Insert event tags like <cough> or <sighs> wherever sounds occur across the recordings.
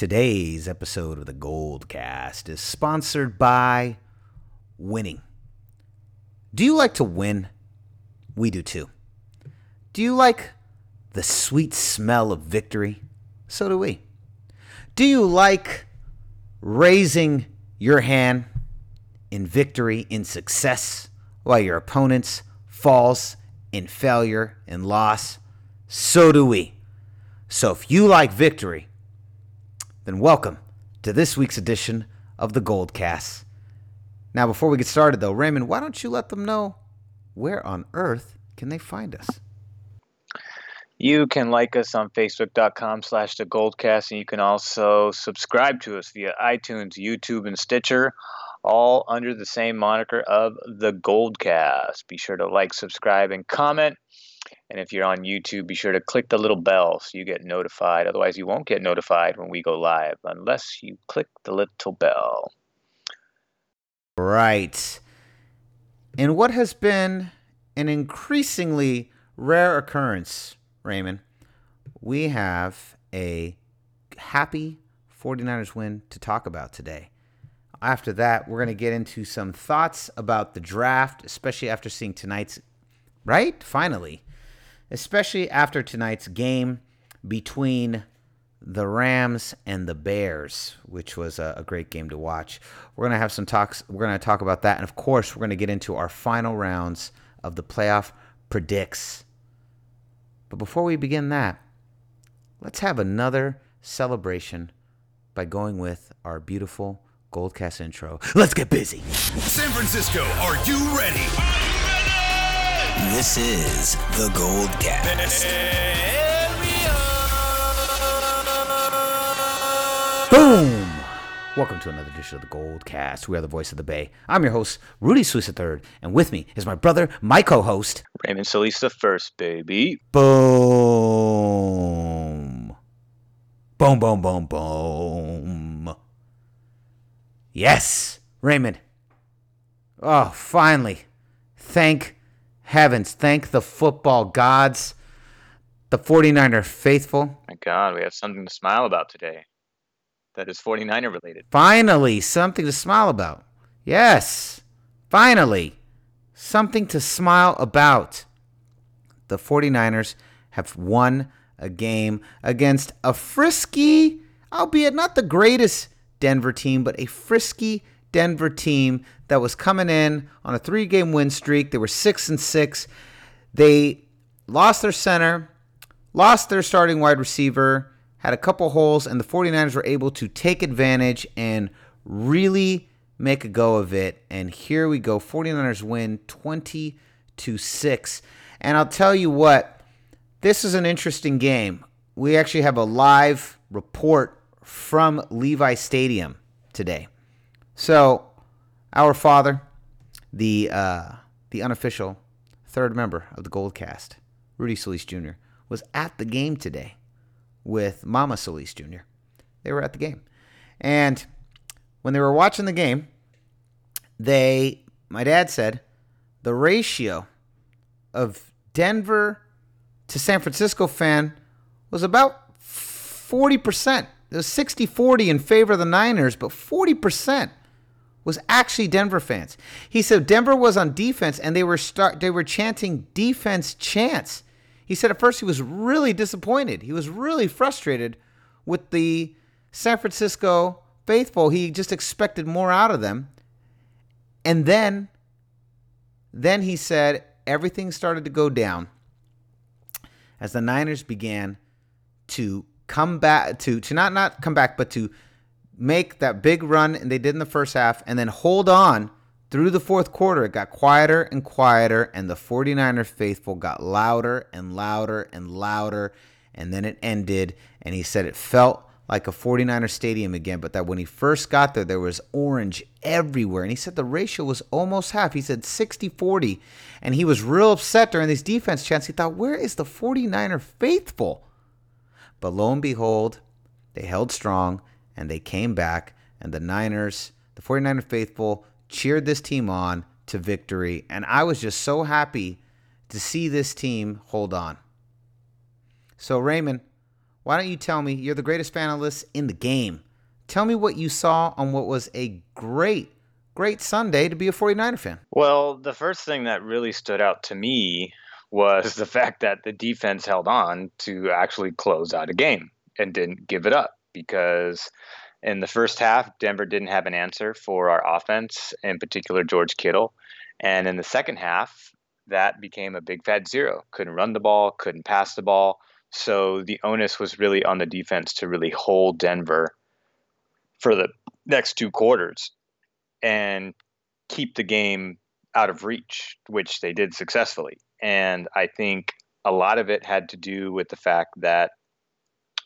Today's episode of the Goldcast is sponsored by winning. Do you like to win? We do too. Do you like the sweet smell of victory? So do we. Do you like raising your hand in victory, in success, while your opponents falls in failure and loss? So do we. So if you like victory, then welcome to this week's edition of the Goldcast. Now, before we get started, though, Raymond, why don't you let them know where on earth can they find us? You can like us on facebook.com slash the goldcast and you can also subscribe to us via iTunes, YouTube, and Stitcher, all under the same moniker of the Goldcast. Be sure to like, subscribe, and comment. And if you're on YouTube, be sure to click the little bell so you get notified. Otherwise, you won't get notified when we go live unless you click the little bell. Right. And what has been an increasingly rare occurrence, Raymond, we have a happy 49ers win to talk about today. After that, we're going to get into some thoughts about the draft, especially after seeing tonight's, right? Finally. Especially after tonight's game between the Rams and the Bears, which was a, a great game to watch. We're going to have some talks. We're going to talk about that. And of course, we're going to get into our final rounds of the playoff predicts. But before we begin that, let's have another celebration by going with our beautiful Goldcast intro. Let's get busy. San Francisco, are you ready? This is the Gold Cast. Boom! Welcome to another edition of the Gold Cast. We are the voice of the Bay. I'm your host, Rudy Solis III, and with me is my brother, my co-host. Raymond Solis the first, baby. Boom. Boom, boom, boom, boom. Yes, Raymond. Oh, finally. Thank heavens. Thank the football gods, the 49er faithful. My God, we have something to smile about today. That is 49er related. Finally, something to smile about. Yes, finally, something to smile about. The 49ers have won a game against a frisky, albeit not the greatest Denver team, but a frisky Denver team that was coming in on a three game win streak. They were 6 and 6. They lost their center, lost their starting wide receiver, had a couple holes, and the 49ers were able to take advantage and really make a go of it. And here we go 49ers win 20 to 6. And I'll tell you what, this is an interesting game. We actually have a live report from Levi Stadium today. So, our father, the uh, the unofficial third member of the Gold Cast, Rudy Solis Jr., was at the game today with Mama Solis Jr. They were at the game. And when they were watching the game, they my dad said the ratio of Denver to San Francisco fan was about 40%. It was 60-40 in favor of the Niners, but 40% was actually Denver fans. He said Denver was on defense and they were start they were chanting defense chants. He said at first he was really disappointed. He was really frustrated with the San Francisco faithful. He just expected more out of them. And then then he said everything started to go down as the Niners began to come back to to not not come back but to make that big run and they did in the first half and then hold on through the fourth quarter, it got quieter and quieter, and the 49er faithful got louder and louder and louder. And then it ended, and he said it felt like a 49er stadium again, but that when he first got there, there was orange everywhere. And he said the ratio was almost half. He said 60 40. And he was real upset during these defense chants. He thought, where is the 49er faithful? But lo and behold, they held strong and they came back, and the Niners, the 49er faithful, cheered this team on to victory. And I was just so happy to see this team hold on. So, Raymond, why don't you tell me you're the greatest fan analyst in the game? Tell me what you saw on what was a great, great Sunday to be a 49er fan. Well, the first thing that really stood out to me was <laughs> the fact that the defense held on to actually close out a game and didn't give it up because in the first half, Denver didn't have an answer for our offense, in particular George Kittle. And in the second half, that became a big fat zero. Couldn't run the ball, couldn't pass the ball. So the onus was really on the defense to really hold Denver for the next two quarters and keep the game out of reach, which they did successfully. And I think a lot of it had to do with the fact that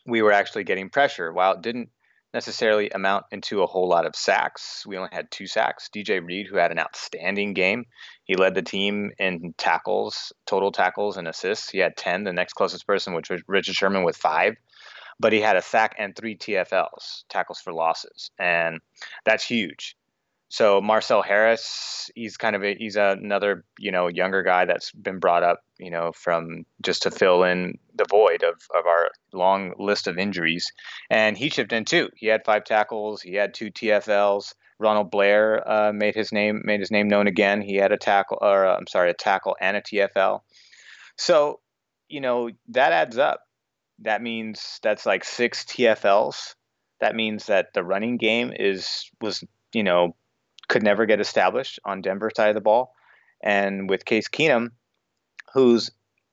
we were actually getting pressure. While it didn't necessarily amount into a whole lot of sacks, we only had two sacks. DJ Reed, who had an outstanding game, he led the team in tackles, total tackles and assists. He had 10. The next closest person, which was Richard Sherman, with five. But he had a sack and three TFLs, tackles for losses. And that's huge. So Marcel Harris, he's kind of a, he's another you know younger guy that's been brought up you know from just to fill in the void of of our long list of injuries, and he chipped in too. He had five tackles, he had two TFLs. Ronald Blair uh, made his name made his name known again. He had a tackle, or uh, I'm sorry, a tackle and a TFL. So you know that adds up. That means that's like six TFLs. That means that the running game is was you know could never get established on Denver side of the ball. And with Case Keenum, who's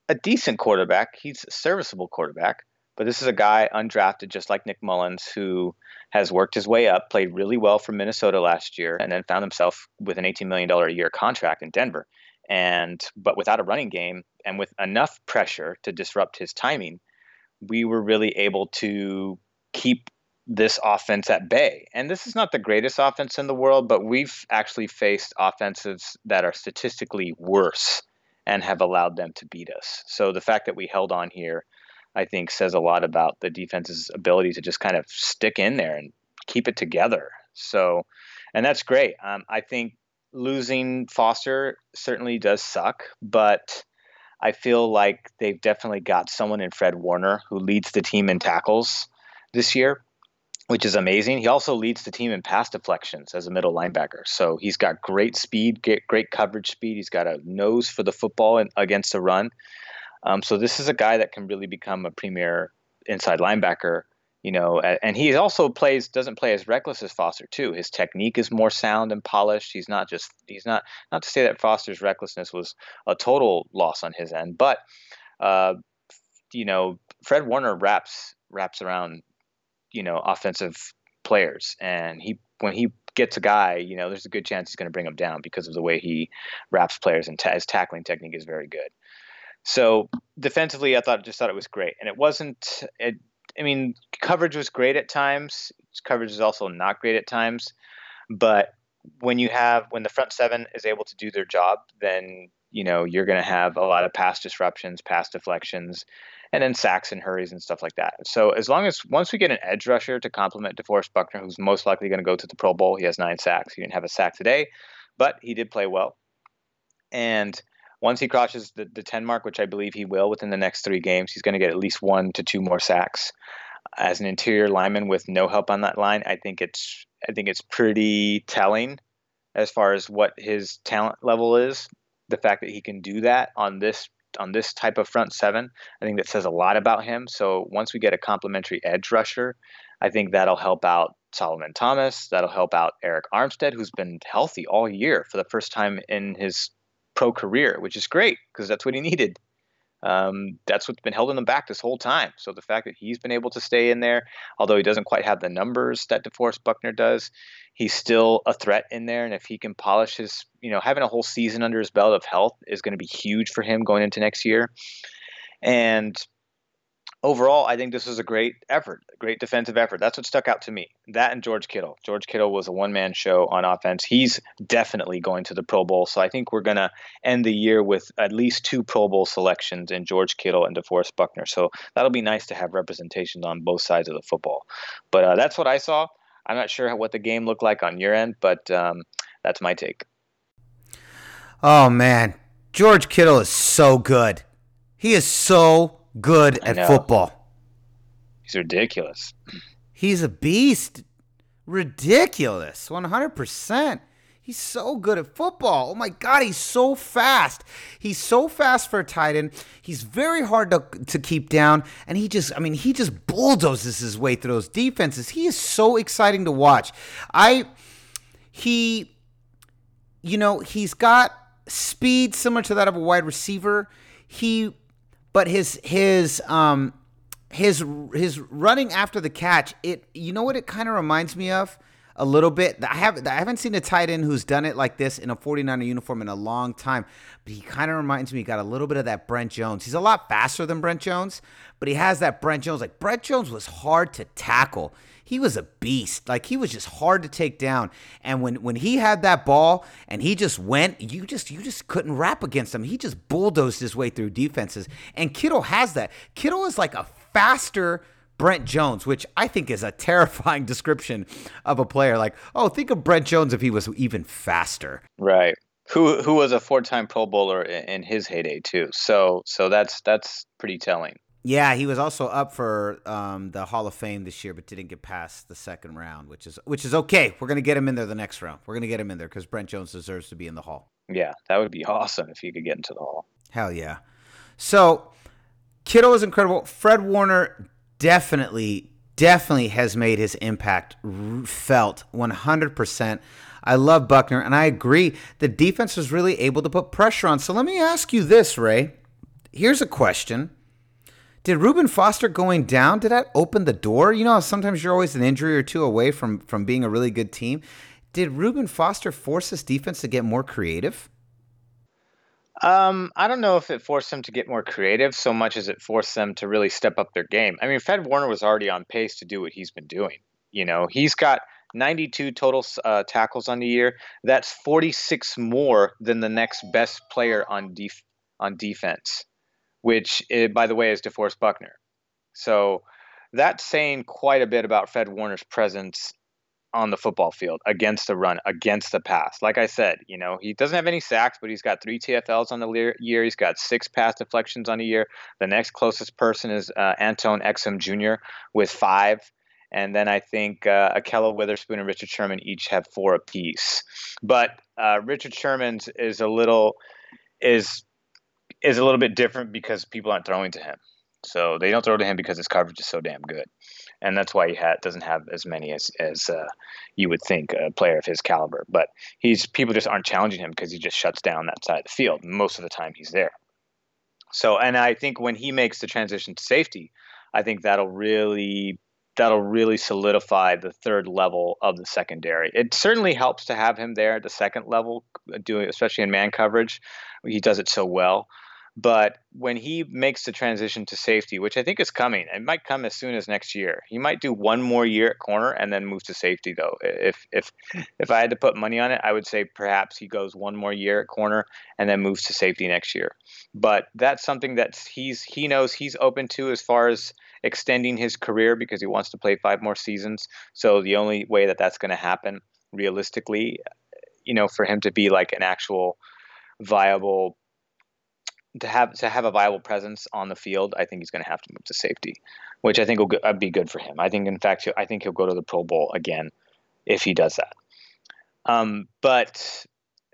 a decent quarterback, he's a serviceable quarterback, but this is a guy undrafted, just like Nick Mullens, who has worked his way up, played really well for Minnesota last year, and then found himself with an $18 million a year contract in Denver. And but without a running game and with enough pressure to disrupt his timing, we were really able to keep this offense at bay. And this is not the greatest offense in the world, but we've actually faced offenses that are statistically worse and have allowed them to beat us. So the fact that we held on here, I think, says a lot about the defense's ability to just kind of stick in there and keep it together. So, and that's great. Um, I think losing Foster certainly does suck, but. I feel like they've definitely got someone in Fred Warner who leads the team in tackles this year which is amazing. He also leads the team in pass deflections as a middle linebacker. So he's got great speed, great coverage speed. He's got a nose for the football and against the run. Um, so this is a guy that can really become a premier inside linebacker. You know, and he also plays doesn't play as reckless as Foster too. His technique is more sound and polished. He's not just he's not not to say that Foster's recklessness was a total loss on his end, but uh, you know, Fred Warner wraps wraps around you know offensive players, and he when he gets a guy, you know, there's a good chance he's going to bring him down because of the way he wraps players and ta- his tackling technique is very good. So defensively, I thought just thought it was great, and it wasn't. It, I mean, coverage was great at times. Coverage is also not great at times, but when you have when the front seven is able to do their job, then you know you're going to have a lot of pass disruptions, pass deflections, and then sacks and hurries and stuff like that. So as long as once we get an edge rusher to complement DeForest Buckner, who's most likely going to go to the Pro Bowl, he has nine sacks. He didn't have a sack today, but he did play well. And once he crosses the, the 10 mark, which I believe he will within the next three games, he's going to get at least one to two more sacks. As an interior lineman with no help on that line, I think it's I think it's pretty telling as far as what his talent level is. The fact that he can do that on this on this type of front seven. I think that says a lot about him. So once we get a complementary edge rusher, I think that'll help out Solomon Thomas. That'll help out Arik Armstead, who's been healthy all year for the first time in his pro career, which is great because that's what he needed. Um, that's what's been holding him back this whole time. So the fact that he's been able to stay in there, although he doesn't quite have the numbers that DeForest Buckner does, he's still a threat in there. And if he can polish his, you know, having a whole season under his belt of health is going to be huge for him going into next year. And overall, I think this was a great effort, a great defensive effort. That's what stuck out to me. That and George Kittle. George Kittle was a one man show on offense. He's definitely going to the Pro Bowl. So I think we're going to end the year with at least two Pro Bowl selections in George Kittle and DeForest Buckner. So that'll be nice to have representation on both sides of the football. But uh, that's what I saw. I'm not sure what the game looked like on your end, but um, that's my take. Oh, man. George Kittle is so good. He is so good at football. He's ridiculous. He's a beast. Ridiculous. 100%. He's so good at football. Oh my God, he's so fast. He's so fast for a tight end. He's very hard to, to keep down. And he just, I mean, he just bulldozes his way through those defenses. He is so exciting to watch. I, he, you know, he's got speed similar to that of a wide receiver. He, but his, his, um, his his running after the catch, it you know what it kind of reminds me of a little bit. I haven't I haven't seen a tight end who's done it like this in a 49er uniform in a long time, but he kind of reminds me he got a little bit of that Brent Jones. He's a lot faster than Brent Jones, but he has that Brent Jones. Like Brent Jones was hard to tackle. He was a beast. Like he was just hard to take down. And when when he had that ball and he just went, you just you just couldn't rap against him. He just bulldozed his way through defenses. And Kittle has that. Kittle is like a faster Brent Jones, which I think is a terrifying <laughs> description of a player. Like, oh, think of Brent Jones if he was even faster. Right. Who who was a four-time Pro Bowler in, in his heyday too. So so that's that's pretty telling. Yeah, he was also up for um, the Hall of Fame this year, but didn't get past the second round, which is which is okay. We're gonna get him in there the next round. We're gonna get him in there because Brent Jones deserves to be in the Hall. Yeah, that would be awesome if he could get into the Hall. Hell yeah! So Kittle is incredible. Fred Warner definitely, definitely has made his impact felt 100%. I love Buckner, and I agree. The defense was really able to put pressure on. So let me ask you this, Ray. Here's a question. Did Reuben Foster going down, did that open the door? You know, sometimes you're always an injury or two away from, from being a really good team. Did Reuben Foster force his defense to get more creative? Um, I don't know if it forced them to get more creative so much as it forced them to really step up their game. I mean, Fred Warner was already on pace to do what he's been doing. You know, he's got 92 total uh, tackles on the year. That's 46 more than the next best player on def- on defense, which, eh, by the way, is DeForest Buckner. So that's saying quite a bit about Fred Warner's presence on the football field against the run, against the pass. Like I said, you know, he doesn't have any sacks, but he's got three TFLs on the year. He's got six pass deflections on the year. The next closest person is uh, Antone Exum Jr. with five. And then I think uh, Ahkello Witherspoon and Richard Sherman each have four apiece. But uh, Richard Sherman's is a little is is a little bit different because people aren't throwing to him. So they don't throw to him because his coverage is so damn good and that's why he ha- doesn't have as many as as uh, you would think a player of his caliber. But he's people just aren't challenging him because he just shuts down that side of the field most of the time he's there. So, and I think when he makes the transition to safety, I think that'll really that'll really solidify the third level of the secondary. It certainly helps to have him there at the second level, doing especially in man coverage. He does it so well. But when he makes the transition to safety, which I think is coming, it might come as soon as next year. He might do one more year at corner and then move to safety. Though, if if if I had to put money on it, I would say perhaps he goes one more year at corner and then moves to safety next year. But that's something that he's he knows he's open to as far as extending his career because he wants to play five more seasons. So the only way that that's going to happen realistically, you know, for him to be like an actual viable to have to have a viable presence on the field, I think he's going to have to move to safety, which I think will uh, be good for him. I think, in fact, I think he'll go to the Pro Bowl again if he does that. Um, but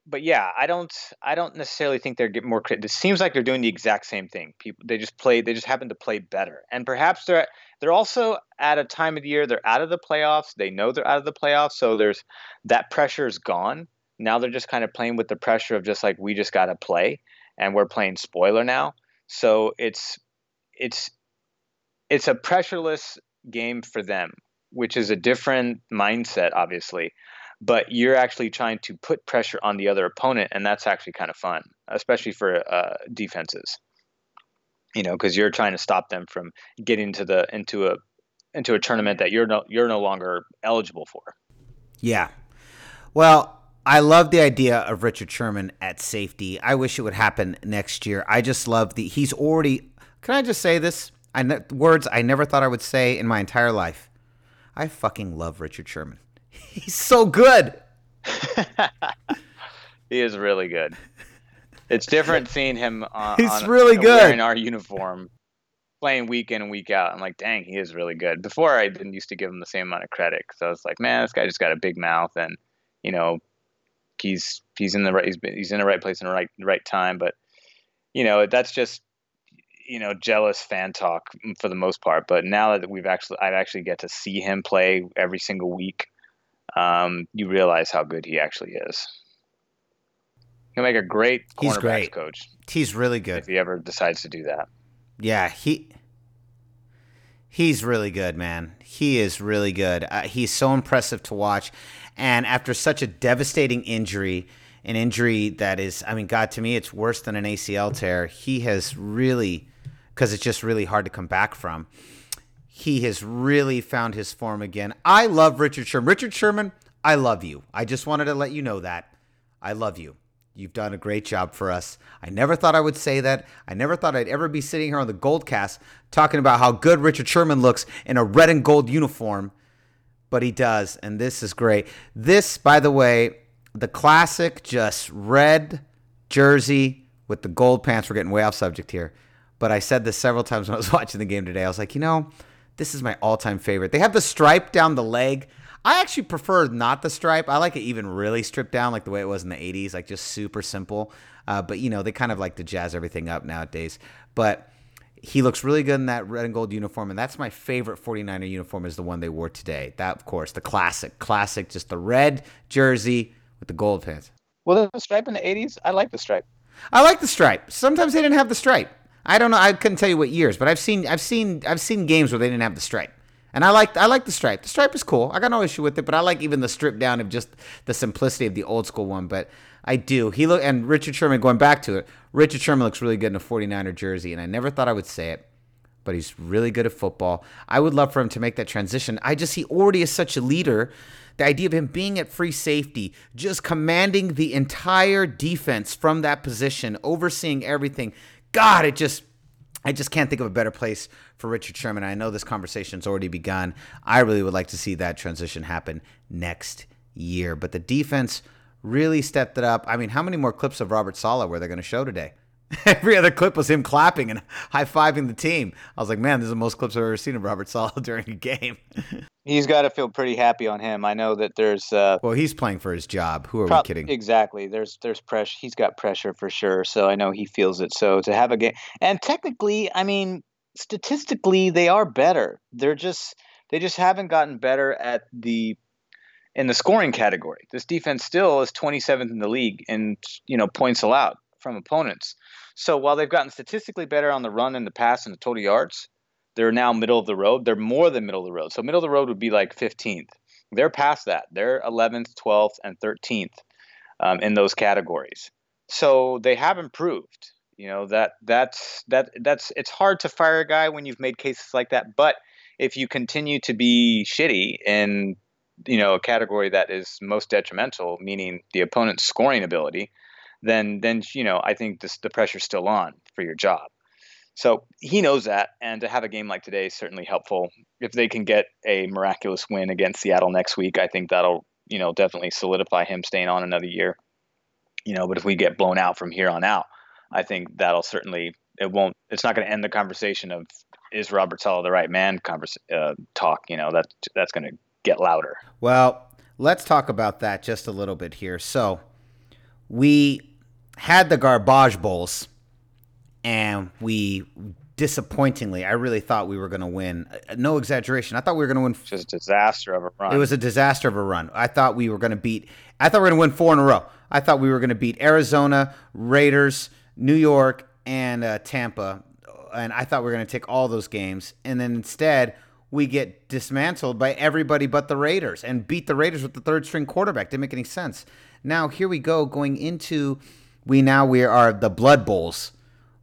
but yeah, I don't I don't necessarily think they're getting more. credit. It seems like they're doing the exact same thing. People they just play they just happen to play better, and perhaps they're they're also at a time of the year they're out of the playoffs. They know they're out of the playoffs, so there's that pressure is gone. Now they're just kind of playing with the pressure of just like we just got to play and we're playing spoiler now. So it's it's it's a pressureless game for them, which is a different mindset, obviously. But you're actually trying to put pressure on the other opponent, and that's actually kind of fun, especially for uh, defenses. You know, because you're trying to stop them from getting to the into a into a tournament that you're no you're no longer eligible for. Yeah. Well, I love the idea of Richard Sherman at safety. I wish it would happen next year. I just love the he's already. Can I just say this? I ne- words I never thought I would say in my entire life. I fucking love Richard Sherman. <laughs> He's so good. <laughs> he is really good. It's different seeing him on. <laughs> He's on, really good in our uniform playing week in and week out. I'm like, dang, he is really good. Before I didn't used to give him the same amount of credit because I was like, man, this guy just got a big mouth and you know he's he's in the right he's, he's in the right place in the right the right time. But you know that's just you know jealous fan talk for the most part. But now that we've actually I've actually get to see him play every single week, um, you realize how good he actually is. He'll make a great He's great. coach He's really good. if he ever decides to do that. Yeah, he he's really good, man. He is really good. Uh, he's so impressive to watch, and after such a devastating injury, an injury that is, I mean, God, to me, it's worse than an ACL tear. He has really, because it's just really hard to come back from. He has really found his form again. I love Richard Sherman. Richard Sherman, I love you. I just wanted to let you know that. I love you. You've done a great job for us. I never thought I would say that. I never thought I'd ever be sitting here on the Goldcast talking about how good Richard Sherman looks in a red and gold uniform, but he does, and this is great. This, by the way, the classic just red jersey with the gold pants. We're getting way off subject here, but I said this several times when I was <laughs> watching the game today. I was like, you know, this is my all-time favorite. They have the stripe down the leg. I actually prefer not the stripe. I like it even really stripped down, like the way it was in the 80s, like just super simple. Uh, but, you know, they kind of like to jazz everything up nowadays. But he looks really good in that red and gold uniform. And that's my favorite 49er uniform is the one they wore today. That, of course, the classic, classic, just the red jersey with the gold pants. Well, the stripe in the '80s, I like the stripe. I like the stripe. Sometimes they didn't have the stripe. I don't know. I couldn't tell you what years, but I've seen I've seen I've seen games where they didn't have the stripe. And I like I like the stripe. The stripe is cool. I got no issue with it, but I like even the strip down of just the simplicity of the old school one. But I do. He look and Richard Sherman going back to it. Richard Sherman looks really good in a 49er jersey, and I never thought I would say it, but he's really good at football. I would love for him to make that transition. I just he already is such a leader. The idea of him being at free safety, just commanding the entire defense from that position, overseeing everything. God, it just I just can't think of a better place for Richard Sherman. I know this conversation's already begun. I really would like to see that transition happen next year. But the defense really stepped it up. I mean, how many more clips of Robert Saleh were they going to show today? <laughs> Every other clip was him clapping and high fiving the team. I was like, man, this is the most clips I've ever seen of Robert Saleh <laughs> during a game. <laughs> He's got to feel pretty happy on him. I know that there's uh, well, he's playing for his job. Who are we kidding? exactly there's there's pressure. He's got pressure for sure. So I know he feels it. So to have a game, and technically, I mean, statistically, they are better. They're just they just haven't gotten better at the in the scoring category. This defense still is 27th in the league in you know points allowed from opponents. So while they've gotten statistically better on the run and the pass and the total yards, they're now middle of the road. They're more than middle of the road. So middle of the road would be like 15th. They're past that. They're 11th, 12th, and 13th um, in those categories. So they have improved. You know that that's that that's it's hard to fire a guy when you've made cases like that. But if you continue to be shitty in you know a category that is most detrimental, meaning the opponent's scoring ability, then then you know I think this, the pressure's still on for your job. So he knows that, and to have a game like today is certainly helpful. If they can get a miraculous win against Seattle next week, I think that'll you know definitely solidify him staying on another year. You know, but if we get blown out from here on out, I think that'll certainly it won't. It's not going to end the conversation of is Robert Saleh the right man? Converse, uh, talk. You know that that's going to get louder. Well, let's talk about that just a little bit here. So, we had the garbage bowls, and we disappointingly, I really thought we were going to win. Uh, No exaggeration. I thought we were going to win. Just a disaster of a run. It was a disaster of a run. I thought we were going to beat. I thought we were going to win four in a row. I thought we were going to beat Arizona, Raiders, New York, and uh, Tampa, and I thought we were going to take all those games. And then instead, we get dismantled by everybody but the Raiders and beat the Raiders with the third string quarterback. Didn't make any sense. Now here we go going into we now we are the Blood Bowls.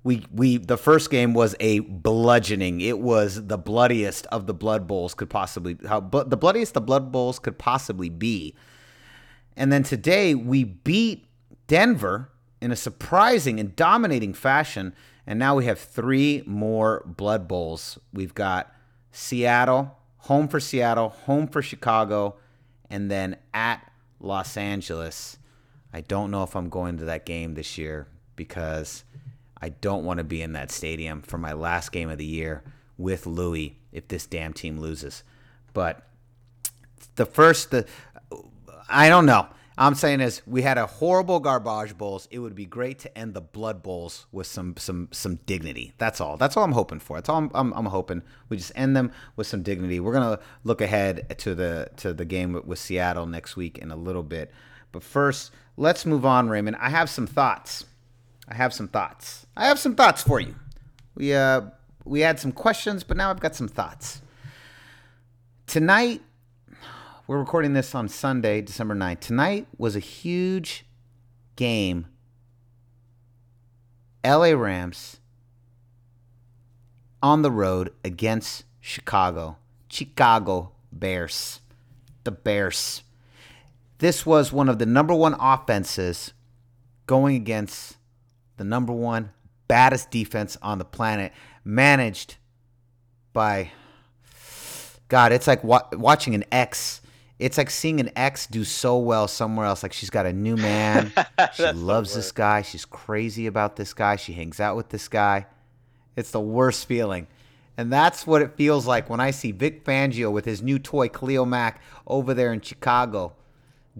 We we the first game was a bludgeoning. It was the bloodiest of the Blood Bowls could possibly how but the bloodiest the Blood Bowls could possibly be. And then today we beat Denver in a surprising and dominating fashion. And now we have three more Blood Bowls. We've got Seattle, home for Seattle, home for Chicago, and then at Los Angeles. I don't know if I'm going to that game this year because I don't want to be in that stadium for my last game of the year. with Louis if this damn team loses. But the first, the I don't know. I'm saying is we had a horrible garbage bowls. It would be great to end the blood bowls with some some some dignity. That's all. That's all I'm hoping for. That's all I'm, I'm, I'm hoping. We just end them with some dignity. We're gonna look ahead to the to the game with, with Seattle next week in a little bit. But first, let's move on, Raymond. I have some thoughts. I have some thoughts. I have some thoughts for you. We uh we had some questions, but now I've got some thoughts. Tonight we're recording this on Sunday, December 9th. Tonight was a huge game. LA Rams on the road against Chicago. Chicago Bears. The Bears. This was one of the number one offenses going against the number one baddest defense on the planet, managed by God. It's like wa- watching an X it's like seeing an ex do so well somewhere else. Like she's got a new man. <laughs> she loves this guy. She's crazy about this guy. She hangs out with this guy. It's the worst feeling. And that's what it feels like when I see Vic Fangio with his new toy, Khalil Mack, over there in Chicago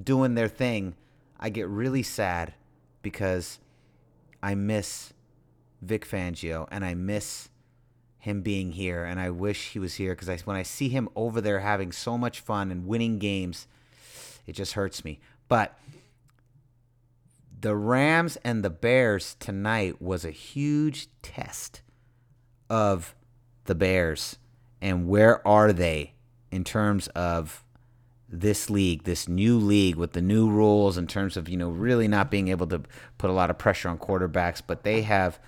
doing their thing. I get really sad because I miss Vic Fangio and I miss him being here, and I wish he was here because I, when I see him over there having so much fun and winning games, it just hurts me. But the Rams and the Bears tonight was a huge test of the Bears and where are they in terms of this league, this new league with the new rules in terms of, you know, really not being able to put a lot of pressure on quarterbacks, but they have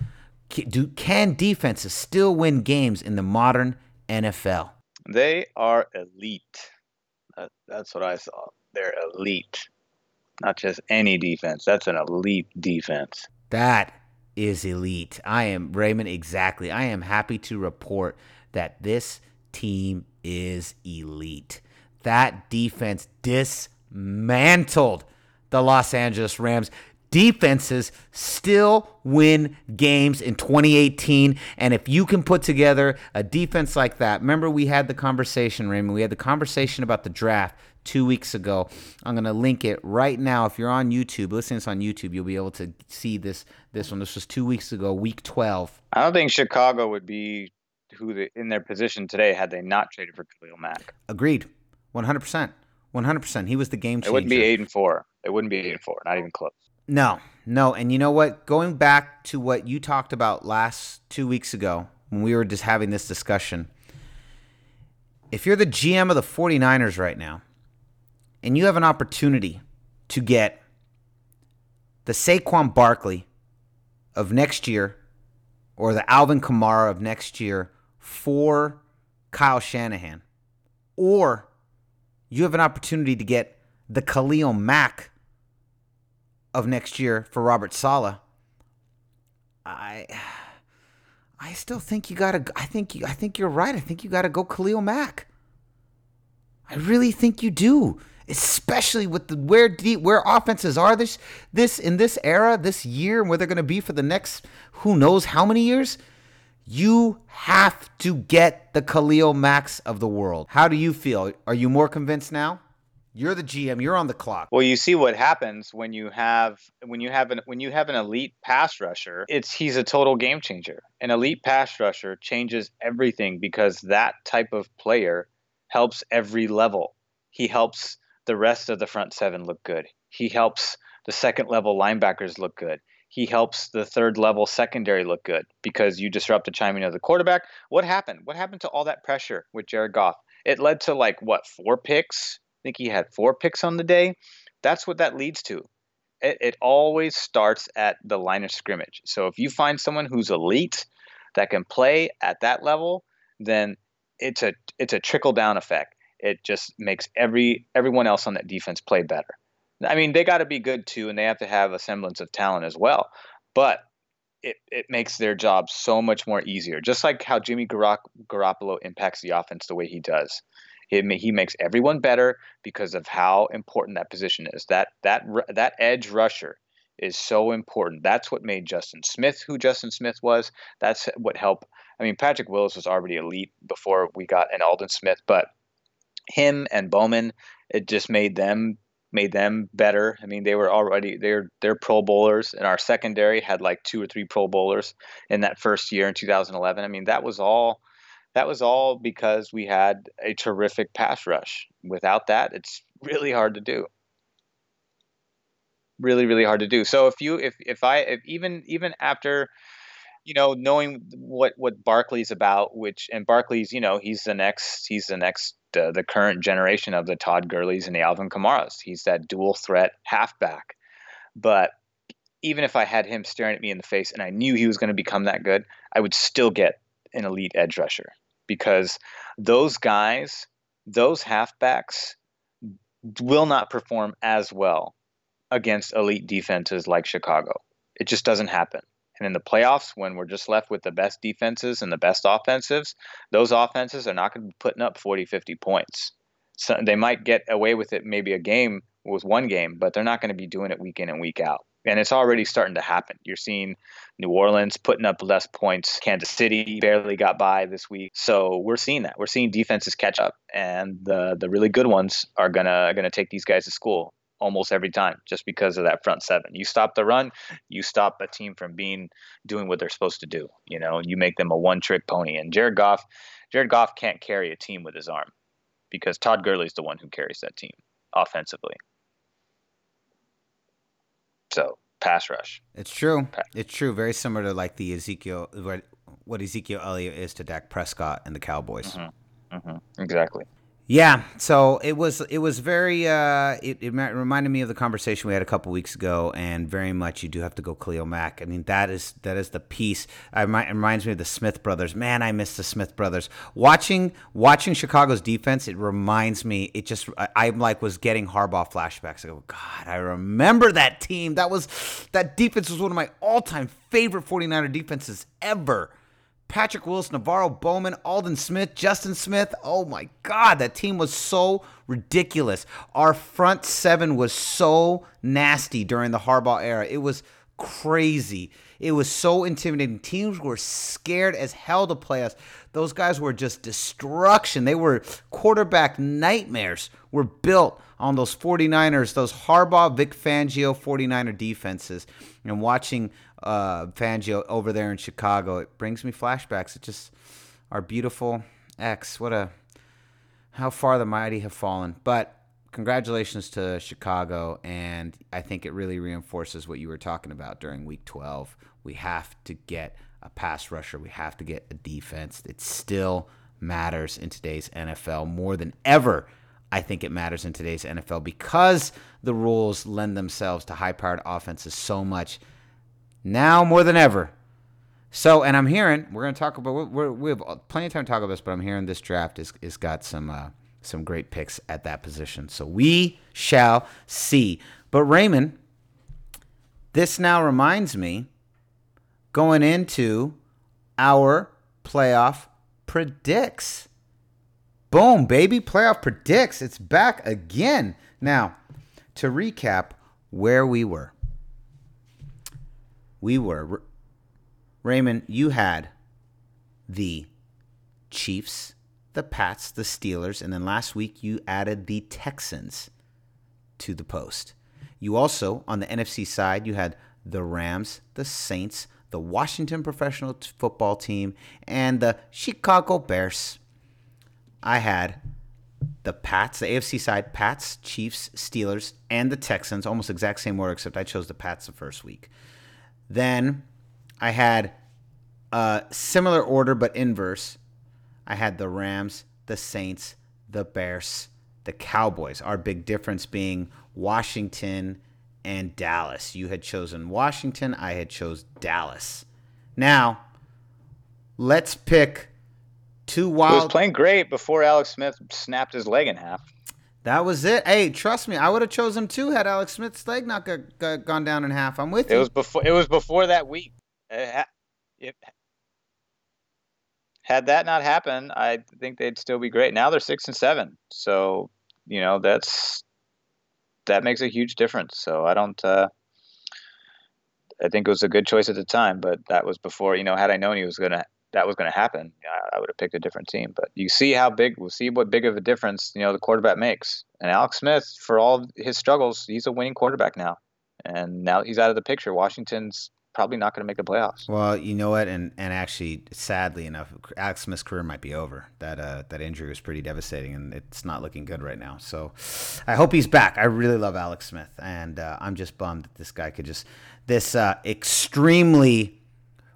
do can defenses still win games in the modern NFL? They are elite. That, that's what I saw. They're elite. Not just any defense. That's an elite defense. That is elite. I am Raymond exactly. I am happy to report that this team is elite. That defense dismantled the Los Angeles Rams defenses still win games in 2018. And if you can put together a defense like that, remember we had the conversation, Raymond. We had the conversation about the draft two weeks ago. I'm gonna link it right now. If you're on YouTube, listen to this on YouTube, you'll be able to see this this one. This was two weeks ago, week 12. I don't think Chicago would be who they, in their position today had they not traded for Khalil Mack. Agreed, 100. percent 100%. He was the game changer. It wouldn't be eight and four. It wouldn't be eight and four. Not even close. No, no. And you know what? Going back to what you talked about last two weeks ago when we were just having this discussion, if you're the GM of the 49ers right now and you have an opportunity to get the Saquon Barkley of next year or the Alvin Kamara of next year for Kyle Shanahan, or you have an opportunity to get the Khalil Mack of next year for Robert Saleh, I I still think you gotta. I think you. I think you're right. I think you gotta go Khalil Mack. I really think you do, especially with the where deep where offenses are this this in this era, this year, and where they're gonna be for the next who knows how many years. You have to get the Khalil Macks of the world. How do you feel? Are you more convinced now? You're the GM. You're on the clock. Well, you see what happens when you have when you have an when you have an elite pass rusher. It's he's a total game changer. An elite pass rusher changes everything because that type of player helps every level. He helps the rest of the front seven look good. He helps the second level linebackers look good. He helps the third level secondary look good because you disrupt the chiming of the quarterback. What happened? What happened to all that pressure with Jared Goff? It led to like what four picks think he had four picks on the day. That's what that leads to. It, it always starts at the line of scrimmage. So if you find someone who's elite that can play at that level, then it's a it's a trickle down effect. It just makes every everyone else on that defense play better. I mean, they got to be good too, and they have to have a semblance of talent as well. But it, it makes their job so much more easier. Just like how Jimmy Garoppolo impacts the offense the way he does. He, makes everyone better because of how important that position is. That that that edge rusher is so important. That's what made Justin Smith who Justin Smith was. That's what helped. I mean, Patrick Willis was already elite before we got an Aldon Smith, but him and Bowman, it just made them made them better. I mean, they were already they're they're Pro Bowlers, and our secondary had like two or three Pro Bowlers in that first year in 2011. I mean, that was all that was all because we had a terrific pass rush. Without that, it's really hard to do. Really, really hard to do. So if you if if I if even even after you know, knowing what what Barkley's about, which and Barkley's, you know, he's the next he's the next uh, the current generation of the Todd Gurley's and the Alvin Kamara's. He's that dual threat halfback. But even if I had him staring at me in the face and I knew he was going to become that good, I would still get an elite edge rusher because those guys, those halfbacks will not perform as well against elite defenses like Chicago. It just doesn't happen. And in the playoffs, when we're just left with the best defenses and the best offensives, those offenses are not going to be putting up 40, 50 points. So they might get away with it maybe a game with one game, but they're not going to be doing it week in and week out. And it's already starting to happen. You're seeing New Orleans putting up less points. Kansas City barely got by this week. So we're seeing that. We're seeing defenses catch up, and the the really good ones are gonna gonna take these guys to school almost every time just because of that front seven. You stop the run, you stop a team from being doing what they're supposed to do. You know, you make them a one trick pony. And Jared Goff, Jared Goff can't carry a team with his arm because Todd Gurley's the one who carries that team offensively. So pass rush. It's true. It's true. Very similar to like the Ezekiel, what, what Ezekiel Elliott is to Dak Prescott and the Cowboys. Mm-hmm. Mm-hmm. Exactly. Yeah, so it was it was very uh, it, it reminded me of the conversation we had a couple weeks ago, and very much you do have to go Khalil Mack. I mean that is that is the piece. I, it reminds me of the Smith brothers. Man, I miss the Smith brothers. Watching watching Chicago's defense, it reminds me. It just I, I like was getting Harbaugh flashbacks. I go, God, I remember that team. That was that defense was one of my all time favorite 49er defenses ever. Patrick Willis, NaVorro Bowman, Aldon Smith, Justin Smith. Oh my God, that team was so ridiculous. Our front seven was so nasty during the Harbaugh era. It was crazy. It was so intimidating. Teams were scared as hell to play us. Those guys were just destruction. They were quarterback nightmares were built on those 49ers, those Harbaugh, Vic Fangio 49er defenses. And watching uh, Fangio over there in Chicago. It brings me flashbacks. It just our beautiful ex. What a how far the mighty have fallen. But congratulations to Chicago, and I think it really reinforces what you were talking about during Week 12. We have to get a pass rusher. We have to get a defense. It still matters in today's NFL more than ever. I think it matters in today's NFL because the rules lend themselves to high powered offenses so much now more than ever. So, and I'm hearing we're going to talk about we have plenty of time to talk about this, but I'm hearing this draft is is got some uh, some great picks at that position. So we shall see. But Raymond, this now reminds me going into our playoff predicts. Boom, baby, playoff predicts. It's back again. Now, to recap where we were we were. Raymond, you had the Chiefs, the Pats, the Steelers, and then last week you added the Texans to the post. You also, on the NFC side, you had the Rams, the Saints, the Washington professional football team, and the Chicago Bears. I had the Pats, the AFC side, Pats, Chiefs, Steelers, and the Texans, almost exact same order, except I chose the Pats the first week. Then I had a similar order but inverse. I had the Rams, the Saints, the Bears, the Cowboys. Our big difference being Washington and Dallas. You had chosen Washington, I had chose Dallas. Now, let's pick two wild. He was playing great before Alex Smith snapped his leg in half. That was it. Hey, trust me, I would have chosen too had Alex Smith's leg not got, got, gone down in half. I'm with it you. It was before. It was before that week. It, it, had that not happened, I think they'd still be great. Now they're six and seven, so you know that's that makes a huge difference. So I don't. Uh, I think it was a good choice at the time, but that was before you know. Had I known he was gonna that was gonna happen, I, I would have picked a different team. But you see how big we'll see what big of a difference you know the quarterback makes. And Alex Smith, for all his struggles, he's a winning quarterback now, and now he's out of the picture. Washington's probably not going to make the playoffs. Well, you know what, and and actually, sadly enough, Alex Smith's career might be over. That uh, that injury was pretty devastating, and it's not looking good right now. So, I hope he's back. I really love Alex Smith, and uh, I'm just bummed that this guy could just this uh, extremely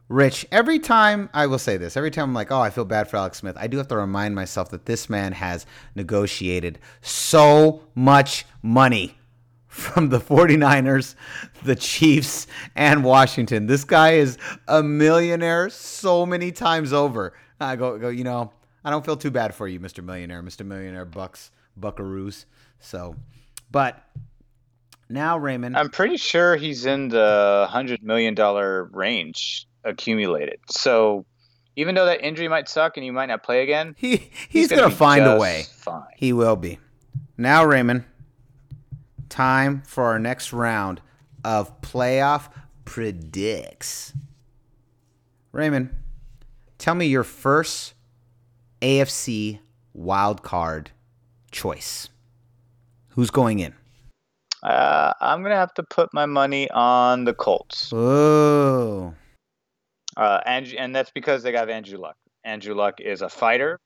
rich. Every time I will say this, every time I'm like, oh, I feel bad for Alex Smith, I do have to remind myself that this man has negotiated so much money from the 49ers, the Chiefs, and Washington. This guy is a millionaire so many times over. I go, go, you know, I don't feel too bad for you, Mr. Millionaire, Mr. Millionaire Bucks, Buckaroos. So, but now, Raymond. I'm pretty sure he's in the $100 million range accumulated. So, even though that injury might suck and you might not play again, he, he's, he's going to find a way. Fine. He will be. Now, Raymond time for our next round of playoff predicts. Raymond, tell me your first AFC wild card choice. Who's going in? Uh, I'm gonna have to put my money on the Colts. Oh. Uh, and and that's because they got Andrew Luck. Andrew Luck is a fighter.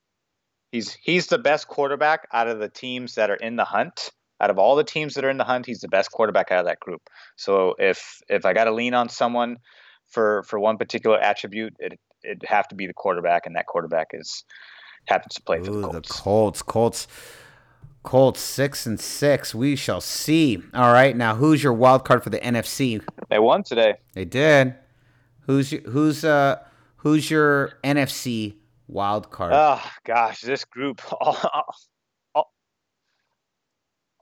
He's he's the best quarterback out of the teams that are in the hunt out of all the teams that are in the hunt, he's the best quarterback out of that group. So if if I got to lean on someone for for one particular attribute, it it'd have to be the quarterback, and that quarterback is happens to play for the Colts. The Colts, Colts, Colts, six and six. We shall see. All right, now who's your wild card for the NFC? They won today. They did. Who's who's uh who's your NFC wild card? Oh gosh, this group. <laughs> All,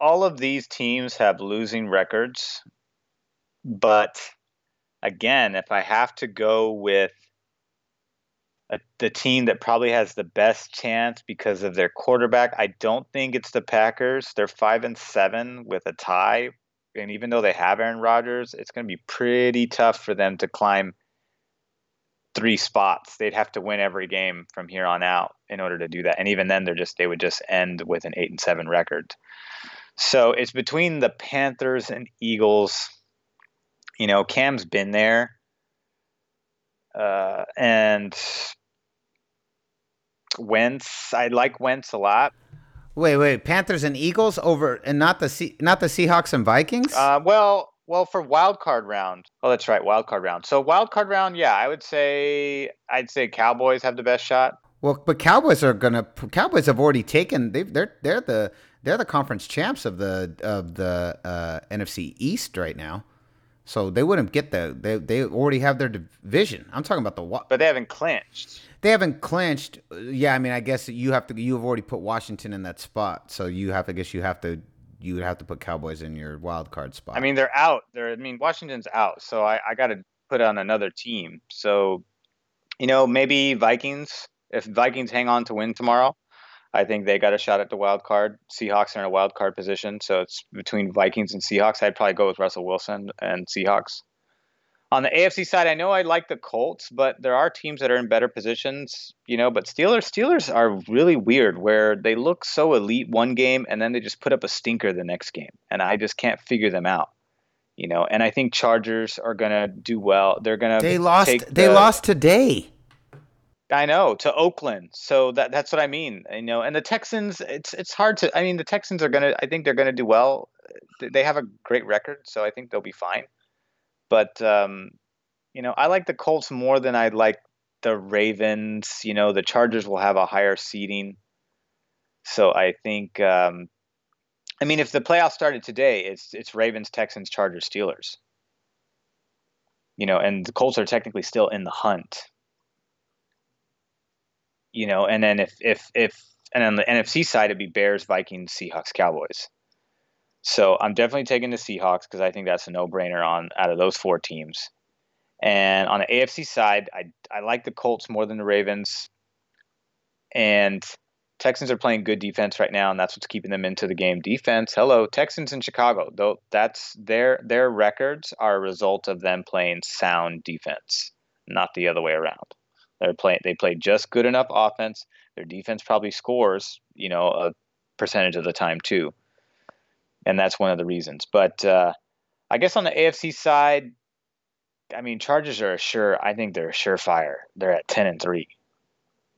all of these teams have losing records, but again, if I have to go with a, the team that probably has the best chance because of their quarterback, I don't think it's the Packers. They're five and seven with a tie, and even though they have Aaron Rodgers, it's going to be pretty tough for them to climb three spots. They'd have to win every game from here on out in order to do that. And even then, they're just they would just end with an eight and seven record. So it's between the Panthers and Eagles. You know, Cam's been there. Uh, and Wentz, I like Wentz a lot. Wait, wait, Panthers and Eagles over, and not the C- not the Seahawks and Vikings. Uh, well, well, for wild card round. Oh, that's right, wild card round. So wild card round, yeah, I would say I'd say Cowboys have the best shot. Well, but Cowboys are gonna. Cowboys have already taken. They they're they're the they're the conference champs of the of the uh, NFC East right now. So they wouldn't get the they they already have their division. I'm talking about the what? But they haven't clinched. They haven't clinched. Yeah, I mean, I guess you have to. You have already put Washington in that spot, so you have. I guess you have to. You would have to put Cowboys in your wild card spot. I mean, they're out. They're. I mean, Washington's out, so I I got to put on another team. So, you know, maybe Vikings. If Vikings hang on to win tomorrow, I think they got a shot at the wild card. Seahawks are in a wild card position, so it's between Vikings and Seahawks. I'd probably go with Russell Wilson and Seahawks. On the AFC side, I know I like the Colts, but there are teams that are in better positions, you know. But Steelers, Steelers are really weird, where they look so elite one game and then they just put up a stinker the next game, and I just can't figure them out, you know. And I think Chargers are gonna do well. They're gonna they lost. they the- lost today. I know to Oakland, so that that's what I mean. You know, and the Texans, it's it's hard to. I mean, the Texans are gonna. I think they're gonna do well. They have a great record, so I think they'll be fine. But um, you know, I like the Colts more than I like the Ravens. You know, the Chargers will have a higher seeding, so I think. Um, I mean, if the playoffs started today, it's it's Ravens, Texans, Chargers, Steelers. You know, and the Colts are technically still in the hunt you know, and then if if if and on the NFC side it'd be Bears, Vikings, Seahawks, Cowboys. So I'm definitely taking the Seahawks because I think that's a no-brainer on out of those four teams. And on the AFC side, I I like the Colts more than the Ravens. And Texans are playing good defense right now, and that's what's keeping them into the game. Defense, hello, Texans in Chicago. Though that's their their records are a result of them playing sound defense, not the other way around. They're playing they play just good enough offense. Their defense probably scores, you know, a percentage of the time too, and that's one of the reasons. But uh, I guess on the AFC side, I mean, Chargers are a sure. I think they're a surefire. They're at ten and three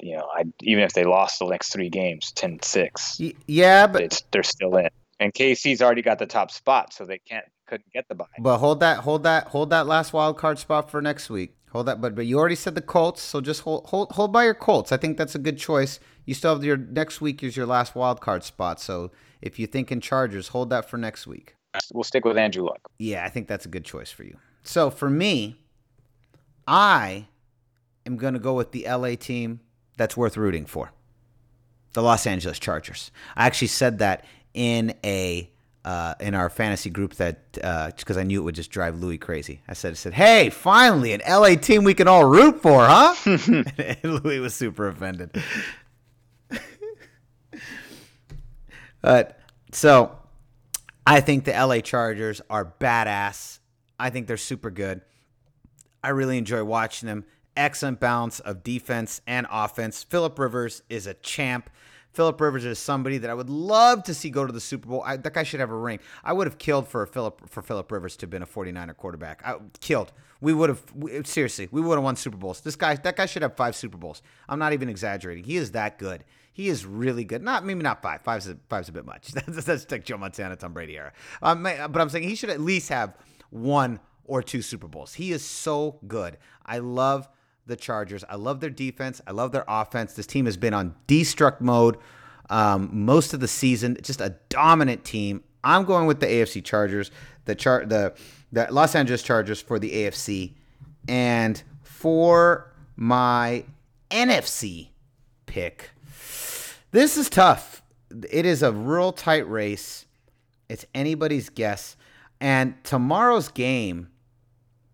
you know, I even if they lost the next three games, 10-6, Y- yeah, but it's, they're still in. And KC's already got the top spot, so they can't couldn't get the bye. but hold that hold that hold that last wild card spot for next week. Hold that, but but you already said the Colts, so just hold hold hold by your Colts. I think that's a good choice. You still have your next week is your last wild card spot, so if you think in Chargers, hold that for next week. We'll stick with Andrew Luck. Yeah, I think that's a good choice for you. So for me, I am going to go with the LA team that's worth rooting for. The Los Angeles Chargers. I actually said that in a uh, in our fantasy group that because I knew it would just drive Louis crazy. I said, I said, "Hey, finally an LA team we can all root for, huh?" <laughs> <laughs> and Louis was super offended. <laughs> but so I think the LA Chargers are badass. I think they're super good. I really enjoy watching them. Excellent balance of defense and offense. Philip Rivers is a champ. Philip Rivers is somebody that I would love to see go to the Super Bowl. I, that guy should have a ring. I would have killed for Philip for Philip Rivers to have been a 49er quarterback. I killed. We would have we, seriously. We would have won Super Bowls. This guy, that guy should have five Super Bowls. I'm not even exaggerating. He is that good. He is really good. Not maybe not five. Five's a, five's a bit much. <laughs> That's, that's like Joe Montana, Tom Brady era. Um, but I'm saying he should at least have one or two Super Bowls. He is so good. I love the Chargers. I love their defense. I love their offense. This team has been on destruct mode um, most of the season. Just a dominant team. I'm going with the AFC Chargers, the char- the the Los Angeles Chargers for the AFC, and for my NFC pick. This is tough. It is a real tight race. It's anybody's guess. And tomorrow's game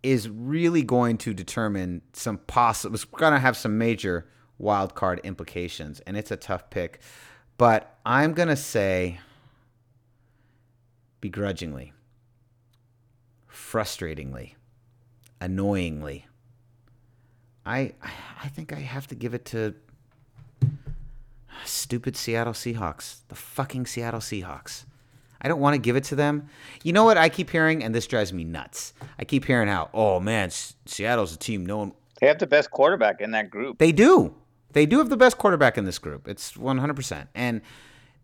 is really going to determine some possible. It's going to have some major wild card implications, and it's a tough pick. But I'm going to say, begrudgingly, frustratingly, annoyingly, I I think I have to give it to stupid Seattle Seahawks. The fucking Seattle Seahawks. I don't want to give it to them. You know what I keep hearing, and this drives me nuts. I keep hearing how, oh man, S- Seattle's a team no one. They have the best quarterback in that group. They do. They do have the best quarterback in this group. It's 100%. And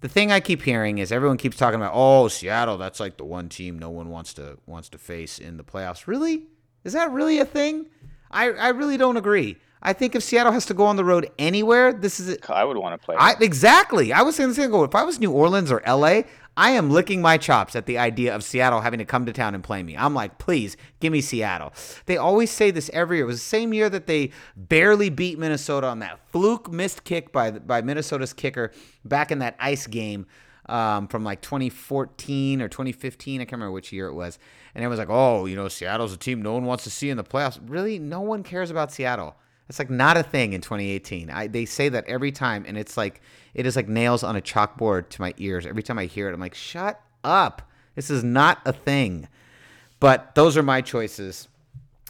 the thing I keep hearing is everyone keeps talking about, oh, Seattle, that's like the one team no one wants to wants to face in the playoffs. Really? Is that really a thing? I, I really don't agree. I think if Seattle has to go on the road anywhere, this is it. I would want to play. I exactly. I was saying the same. Go. If I was New Orleans or LA, I am licking my chops at the idea of Seattle having to come to town and play me. I'm like, please give me Seattle. They always say this every year. It was the same year that they barely beat Minnesota on that fluke missed kick by by Minnesota's kicker back in that ice game. Um, from like 2014 or 2015, I can't remember which year it was. And it was like, oh, you know, Seattle's a team no one wants to see in the playoffs. Really, no one cares about Seattle. It's like not a thing in 2018. I, they say that every time, and it's like it is like nails on a chalkboard to my ears. Every time I hear it, I'm like, shut up. This is not a thing. But those are my choices.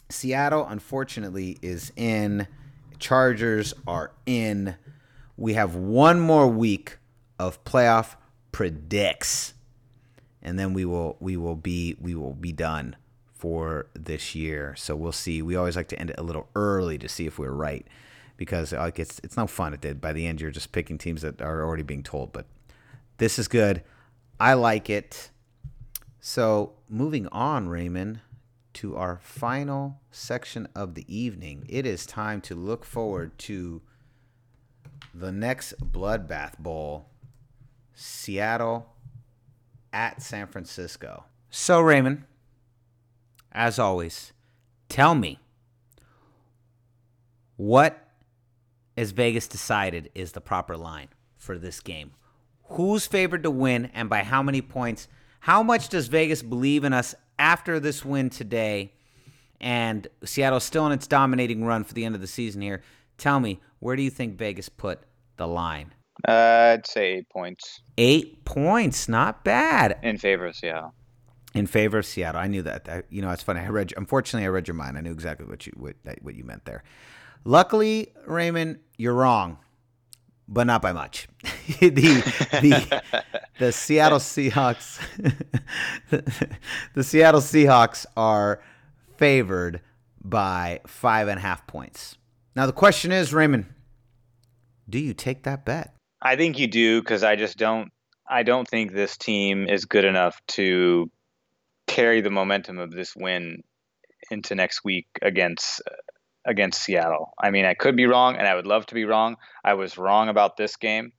Seattle, unfortunately, is in. Chargers are in. We have one more week of playoff predicts, and then we will we will be we will be done for this year. So we'll see. We always like to end it a little early to see if we're right, because like it's it's no fun the by the end you're just picking teams that are already being told. But this is good. I like it. So moving on, Raymond, to our final section of the evening. It is time to look forward to the next Bloodbath Bowl, Seattle at San Francisco. So Raymond, as always, tell me what has Vegas decided is the proper line for this game? Who's favored to win and by how many points? How much does Vegas believe in us after this win today? And Seattle's still in its dominating run for the end of the season here. Tell me, where do you think Vegas put the line? Uh, I'd say eight points Eight points, not bad. in favor of Seattle. In favor of Seattle. I knew that. I- you know, it's funny. I read. Unfortunately, I read your mind. I knew exactly what you what what you meant there. Luckily, Raymond, you're wrong, but not by much. <laughs> the the the Seattle Seahawks <laughs> the Seattle Seahawks are favored by five and a half points. Now the question is, Raymond, do you take that bet? I think you do because I just don't. I don't think this team is good enough to carry the momentum of this win into next week against against Seattle. I mean, I could be wrong, and I would love to be wrong. I was wrong about this game,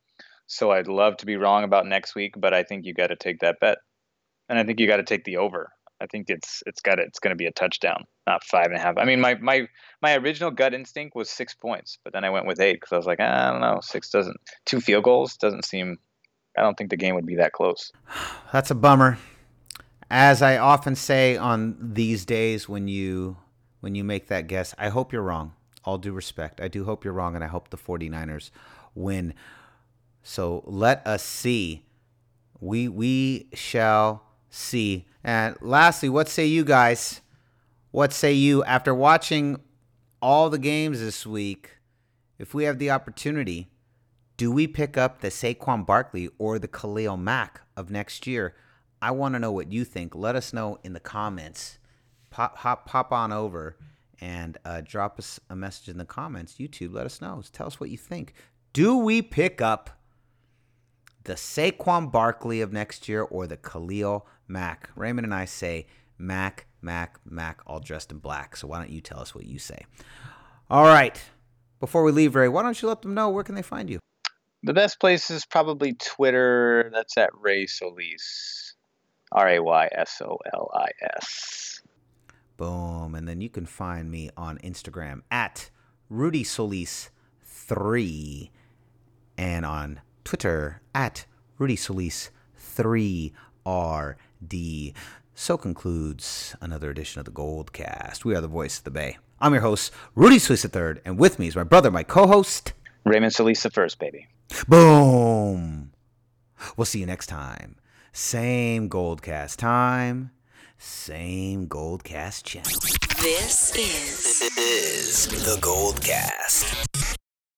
so I'd love to be wrong about next week. But I think you got to take that bet, and I think you got to take the over. I think it's it's got it's going to be a touchdown, not five and a half. I mean, my my my original gut instinct was six points, but then I went with eight because I was like, "Ah, I don't know, six doesn't two field goals doesn't seem. I don't think the game would be that close. <sighs> That's a bummer. As I often say on these days when you when you make that guess, I hope you're wrong. All due respect. I do hope you're wrong and I hope the 49ers win. So let us see. We we shall see. And lastly, what say you guys? What say you after watching all the games this week? If we have the opportunity, do we pick up the Saquon Barkley or the Khalil Mack of next year? I want to know what you think. Let us know in the comments. Pop, hop, pop on over and uh, drop us a message in the comments. YouTube, let us know. Tell us what you think. Do we pick up the Saquon Barkley of next year or the Khalil Mack? Raymond and I say Mack, Mack, Mack, all dressed in black. So why don't you tell us what you say? All right. Before we leave, Ray, why don't you let them know where can they find you? The best place is probably Twitter. That's at Ray Solis, R A Y S O L I S. Boom. And then you can find me on Instagram at Rudy Solis3 and on Twitter at Rudy Solis3RD. So concludes another edition of the Gold Cast. We are the voice of the Bay. I'm your host, Rudy Solis III, and with me is my brother, my co host. Raymond Solis the first, baby. Boom. We'll see you next time. Same Goldcast time, same Goldcast channel. This is is the Gold Cast.